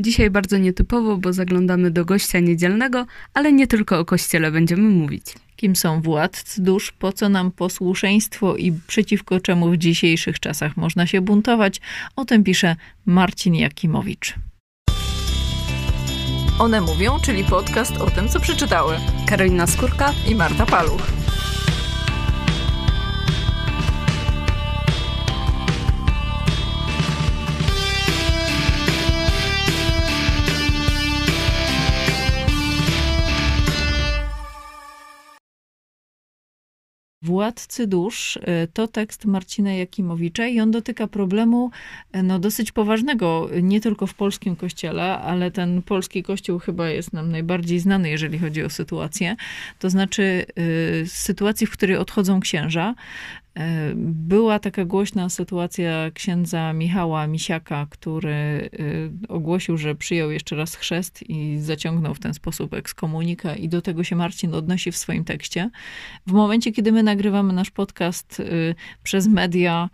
Dzisiaj bardzo nietypowo, bo zaglądamy do gościa niedzielnego, ale nie tylko o kościele będziemy mówić. Kim są władcy dusz, po co nam posłuszeństwo i przeciwko czemu w dzisiejszych czasach można się buntować? O tym pisze Marcin Jakimowicz. One mówią, czyli podcast o tym, co przeczytały. Karolina Skórka i Marta Paluch. Władcy dusz y, to tekst Marcina Jakimowicza i on dotyka problemu y, no, dosyć poważnego, nie tylko w polskim kościele, ale ten polski kościół chyba jest nam najbardziej znany, jeżeli chodzi o sytuację. To znaczy y, sytuacji, w której odchodzą księża. E, była taka głośna sytuacja księdza Michała Misiaka, który e, ogłosił, że przyjął jeszcze raz chrzest i zaciągnął w ten sposób ekskomunikę i do tego się Marcin odnosi w swoim tekście. W momencie, kiedy my nagrywamy nasz podcast e, przez media,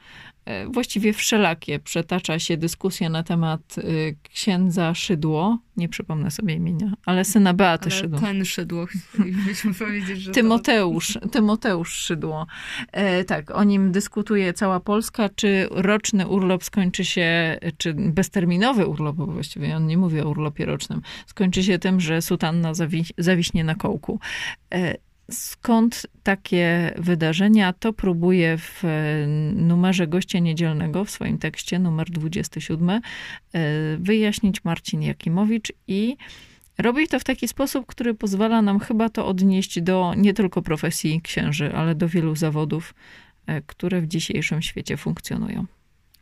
właściwie wszelakie przetacza się dyskusja na temat y, księdza Szydło, nie przypomnę sobie imienia, ale syna Beaty ale Szydło. ten Szydło, byśmy powiedzieć, że Tymoteusz, to... Tymoteusz Szydło. E, tak, o nim dyskutuje cała Polska, czy roczny urlop skończy się, czy bezterminowy urlop, bo właściwie on nie mówi o urlopie rocznym, skończy się tym, że sutanna zawi- zawiśnie na kołku. E, Skąd takie wydarzenia? To próbuje w e, numerze gościa niedzielnego, w swoim tekście, numer 27, e, wyjaśnić Marcin Jakimowicz i robi to w taki sposób, który pozwala nam chyba to odnieść do nie tylko profesji księży, ale do wielu zawodów, e, które w dzisiejszym świecie funkcjonują.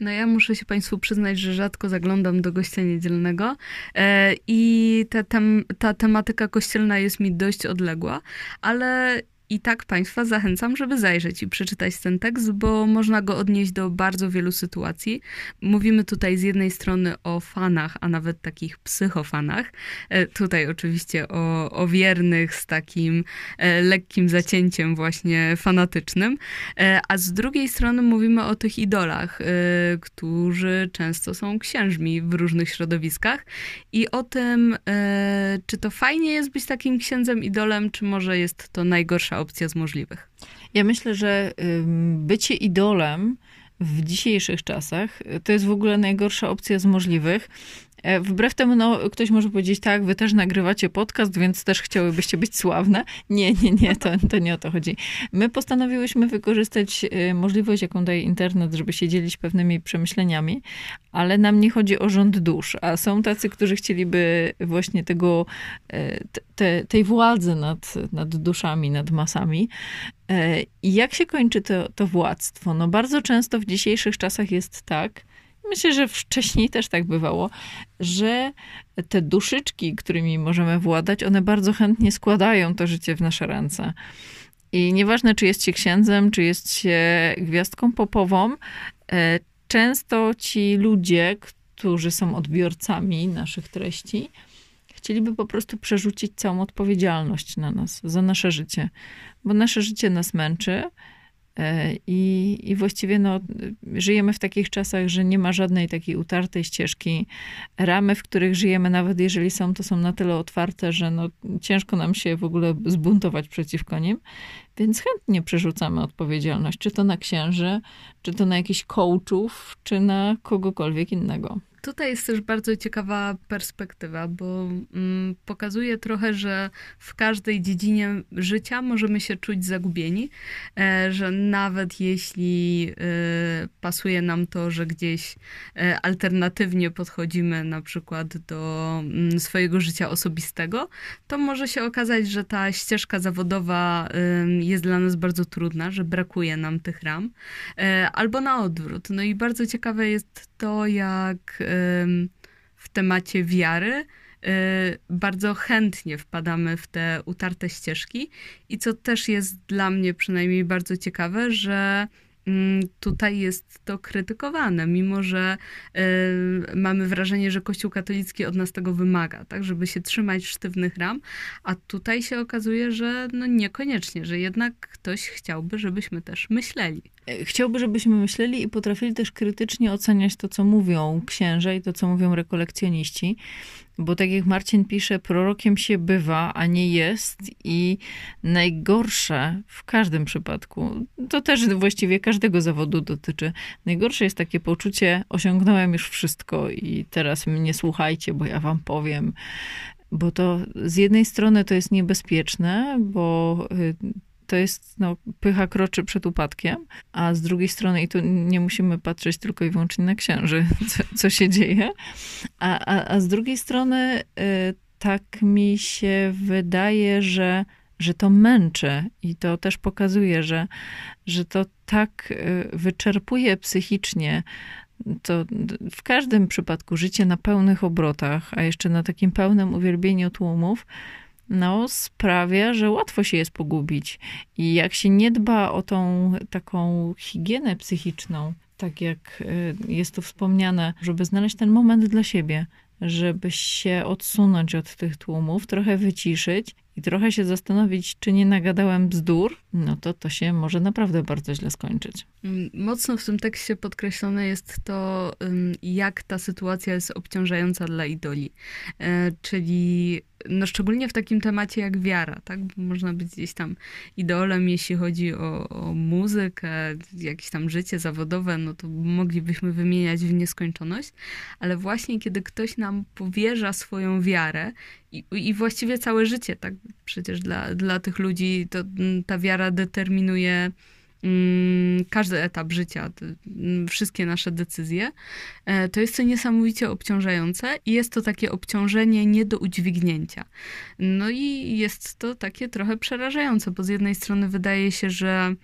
No ja muszę się Państwu przyznać, że rzadko zaglądam do gościa niedzielnego e, i ta, tem, ta tematyka kościelna jest mi dość odległa, ale i tak Państwa zachęcam, żeby zajrzeć i przeczytać ten tekst, bo można go odnieść do bardzo wielu sytuacji. Mówimy tutaj z jednej strony o fanach, a nawet takich psychofanach. E, tutaj oczywiście o, o wiernych z takim e, lekkim zacięciem właśnie fanatycznym. E, a z drugiej strony mówimy o tych idolach, którzy często są księżmi w różnych środowiskach i o tym, czy to fajnie jest być takim księdzem idolem, czy może jest to najgorsza opcja z możliwych. Ja myślę, że bycie idolem w dzisiejszych czasach to jest w ogóle najgorsza opcja z możliwych, wbrew temu, no, ktoś może powiedzieć, tak, wy też nagrywacie podcast, więc też chciałybyście być sławne. Nie, nie, nie, to, to nie o to chodzi. My postanowiłyśmy wykorzystać e, możliwość, jaką daje internet, żeby się dzielić pewnymi przemyśleniami, ale nam nie chodzi o rząd dusz, a są tacy, którzy chcieliby właśnie tego, e, te, tej władzy nad, nad duszami, nad masami. I jak się kończy to, to władztwo? No bardzo często w dzisiejszych czasach jest tak, myślę, że wcześniej też tak bywało, że te duszyczki, którymi możemy władać, one bardzo chętnie składają to życie w nasze ręce. I nieważne, czy jest się księdzem, czy jest się gwiazdką popową, e, często ci ludzie, którzy są odbiorcami naszych treści, chcieliby po prostu przerzucić całą odpowiedzialność na nas, za nasze życie, bo nasze życie nas męczy I, I właściwie no, żyjemy w takich czasach, że nie ma żadnej takiej utartej ścieżki. Ramy, w których żyjemy, nawet jeżeli są, to są na tyle otwarte, że no, ciężko nam się w ogóle zbuntować przeciwko nim. Więc chętnie przerzucamy odpowiedzialność, czy to na księży, czy to na jakichś coachów, czy na kogokolwiek innego. Tutaj jest też bardzo ciekawa perspektywa, bo mm, pokazuje trochę, że w każdej dziedzinie życia możemy się czuć zagubieni, e, że nawet jeśli e, pasuje nam to, że gdzieś e, alternatywnie podchodzimy na przykład do mm, swojego życia osobistego, to może się okazać, że ta ścieżka zawodowa jest dla nas bardzo trudna, że brakuje nam tych ram, e, albo na odwrót. No i bardzo ciekawe jest to, jak w temacie wiary y, bardzo chętnie wpadamy w te utarte ścieżki. I co też jest dla mnie przynajmniej bardzo ciekawe, że tutaj jest to krytykowane, mimo że y, mamy wrażenie, że Kościół katolicki od nas tego wymaga, tak, żeby się trzymać sztywnych ram, a tutaj się okazuje, że no niekoniecznie, że jednak ktoś chciałby, żebyśmy też myśleli. E, chciałby, żebyśmy myśleli i potrafili też krytycznie oceniać to, co mówią księża i to, co mówią rekolekcjoniści. Bo tak jak Marcin pisze, prorokiem się bywa, a nie jest. I najgorsze w każdym przypadku, to też właściwie każdego zawodu dotyczy, najgorsze jest takie poczucie, osiągnąłem już wszystko i teraz mnie słuchajcie, bo ja wam powiem. Bo to z jednej strony to jest niebezpieczne, bo y, to jest, no, pycha kroczy przed upadkiem, a z drugiej strony, i tu nie musimy patrzeć tylko i wyłącznie na księży, co, co się dzieje, a, a, a z drugiej strony y, tak mi się wydaje, że że to męczy i to też pokazuje, że, że to tak y, wyczerpuje psychicznie. To w każdym przypadku życie na pełnych obrotach, a jeszcze na takim pełnym uwielbieniu tłumów, no, sprawia, że łatwo się jest pogubić. I jak się nie dba o tą taką higienę psychiczną, tak jak y, jest tu wspomniane, żeby znaleźć ten moment dla siebie, żeby się odsunąć od tych tłumów, trochę wyciszyć i trochę się zastanowić, czy nie nagadałem bzdur, no to to się może naprawdę bardzo źle skończyć. Mm, mocno w tym tekście podkreślone jest to, jak ta sytuacja jest obciążająca dla idoli. E, czyli no szczególnie w takim temacie jak wiara, tak? Bo można być gdzieś tam idolem, jeśli chodzi o, o muzykę, jakieś tam życie zawodowe, no to moglibyśmy wymieniać w nieskończoność, ale właśnie kiedy ktoś nam powierza swoją wiarę i, i właściwie całe życie, tak? Przecież dla, dla tych ludzi to ta wiara determinuje Mm, każdy etap życia, mm, wszystkie nasze decyzje, e, to jest to niesamowicie obciążające i jest to takie obciążenie nie do udźwignięcia. No i jest to takie trochę przerażające, bo z jednej strony wydaje się, że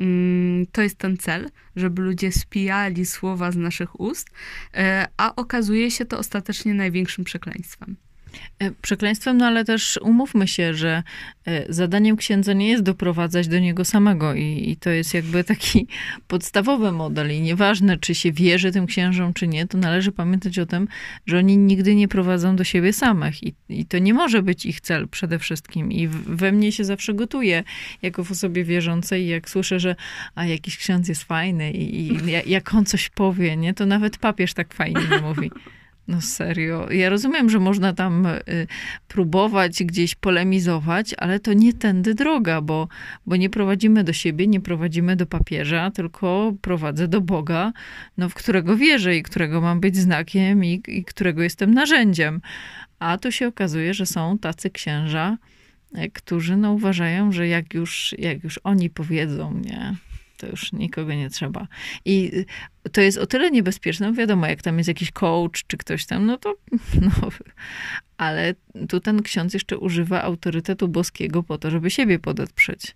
mm, to jest ten cel, żeby ludzie spijali słowa z naszych ust, e, a okazuje się to ostatecznie największym przekleństwem. E, przekleństwem, no ale też umówmy się, że e, zadaniem księdza nie jest doprowadzać do niego samego i, i, to jest jakby taki podstawowy model i nieważne, czy się wierzy tym księżom, czy nie, to należy pamiętać o tym, że oni nigdy nie prowadzą do siebie samych i, i to nie może być ich cel przede wszystkim i we mnie się zawsze gotuje jako w osobie wierzącej jak słyszę, że a jakiś ksiądz jest fajny i, i jak on coś powie, nie, to nawet papież tak fajnie mówi. No serio. Ja rozumiem, że można tam y, próbować gdzieś polemizować, ale to nie tędy droga, bo, bo nie prowadzimy do siebie, nie prowadzimy do papieża, tylko prowadzę do Boga, no, w którego wierzę i którego mam być znakiem i, i którego jestem narzędziem. A tu się okazuje, że są tacy księża, y, którzy no, uważają, że jak już, jak już oni powiedzą, nie, to już nikogo nie trzeba. I y, to jest o tyle niebezpieczne, no wiadomo, jak tam jest jakiś coach czy ktoś tam, no to, no, ale tu ten ksiądz jeszcze używa autorytetu boskiego po to, żeby siebie podeprzeć.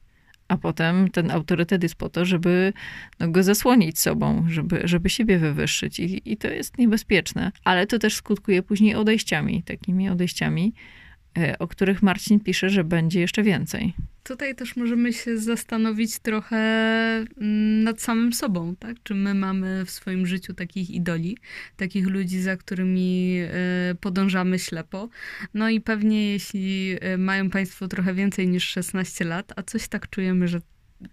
A potem ten autorytet jest po to, żeby no, go zasłonić sobą, żeby, żeby siebie wywyższyć. I, I to jest niebezpieczne. Ale to też skutkuje później odejściami, takimi odejściami, o których Marcin pisze, że będzie jeszcze więcej. Tutaj też możemy się zastanowić trochę mm, nad samym sobą, tak? Czy my mamy w swoim życiu takich idoli, takich ludzi, za którymi e, podążamy ślepo. No i pewnie jeśli e, mają Państwo trochę więcej niż 16 lat, a coś tak czujemy, że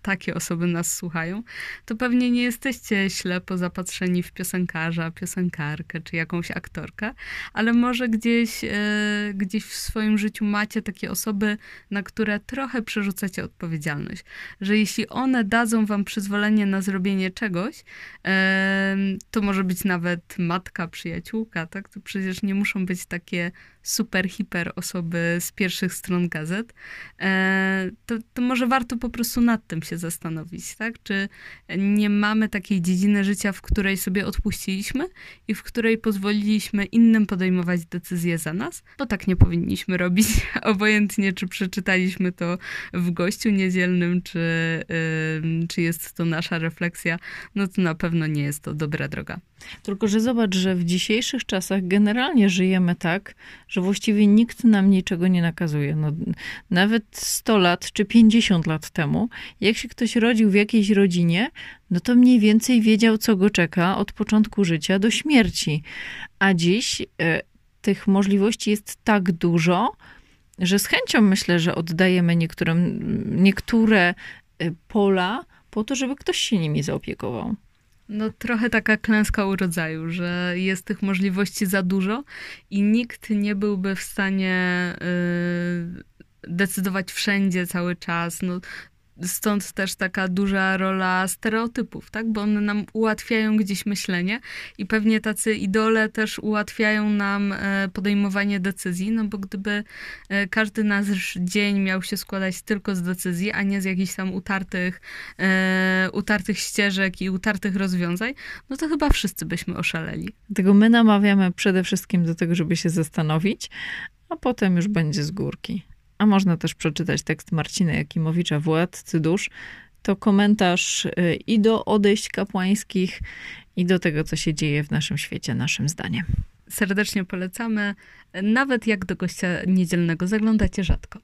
takie osoby nas słuchają, to pewnie nie jesteście ślepo zapatrzeni w piosenkarza, piosenkarkę czy jakąś aktorkę, ale może gdzieś, e, gdzieś w swoim życiu macie takie osoby, na które trochę przerzucacie odpowiedzialność. Że jeśli one dadzą wam przyzwolenie na zrobienie czegoś, e, to może być nawet matka, przyjaciółka, tak? To przecież nie muszą być takie super, hiper osoby z pierwszych stron gazet, e, to, to może warto po prostu nad tym się zastanowić, tak? Czy nie mamy takiej dziedziny życia, w której sobie odpuściliśmy i w której pozwoliliśmy innym podejmować decyzje za nas? Bo tak nie powinniśmy robić, obojętnie czy przeczytaliśmy to w gościu niedzielnym, czy, czy jest to nasza refleksja, no to na pewno nie jest to dobra droga. Tylko, że zobacz, że w dzisiejszych czasach generalnie żyjemy tak, że właściwie nikt nam niczego nie nakazuje. No, nawet 100 lat czy 50 lat temu, Jak się ktoś rodził w jakiejś rodzinie, no to mniej więcej wiedział, co go czeka od początku życia do śmierci. A dziś e, tych możliwości jest tak dużo, że z chęcią myślę, że oddajemy niektórym, niektóre e, pola po to, żeby ktoś się nimi zaopiekował. No trochę taka klęska urodzaju, że jest tych możliwości za dużo i nikt nie byłby w stanie y, decydować wszędzie cały czas. No, Stąd też taka duża rola stereotypów, tak? Bo one nam ułatwiają gdzieś myślenie i pewnie tacy idole też ułatwiają nam e, podejmowanie decyzji, no bo gdyby e, każdy nasz dzień miał się składać tylko z decyzji, a nie z jakichś tam utartych, e, utartych ścieżek i utartych rozwiązań, no to chyba wszyscy byśmy oszaleli. Dlatego my namawiamy przede wszystkim do tego, żeby się zastanowić, a potem już będzie z górki a można też przeczytać tekst Marcina Jakimowicza, Władcy Dusz, to komentarz y, i do odejść kapłańskich, i do tego, co się dzieje w naszym świecie, naszym zdaniem. Serdecznie polecamy, nawet jak do gościa niedzielnego zaglądacie rzadko.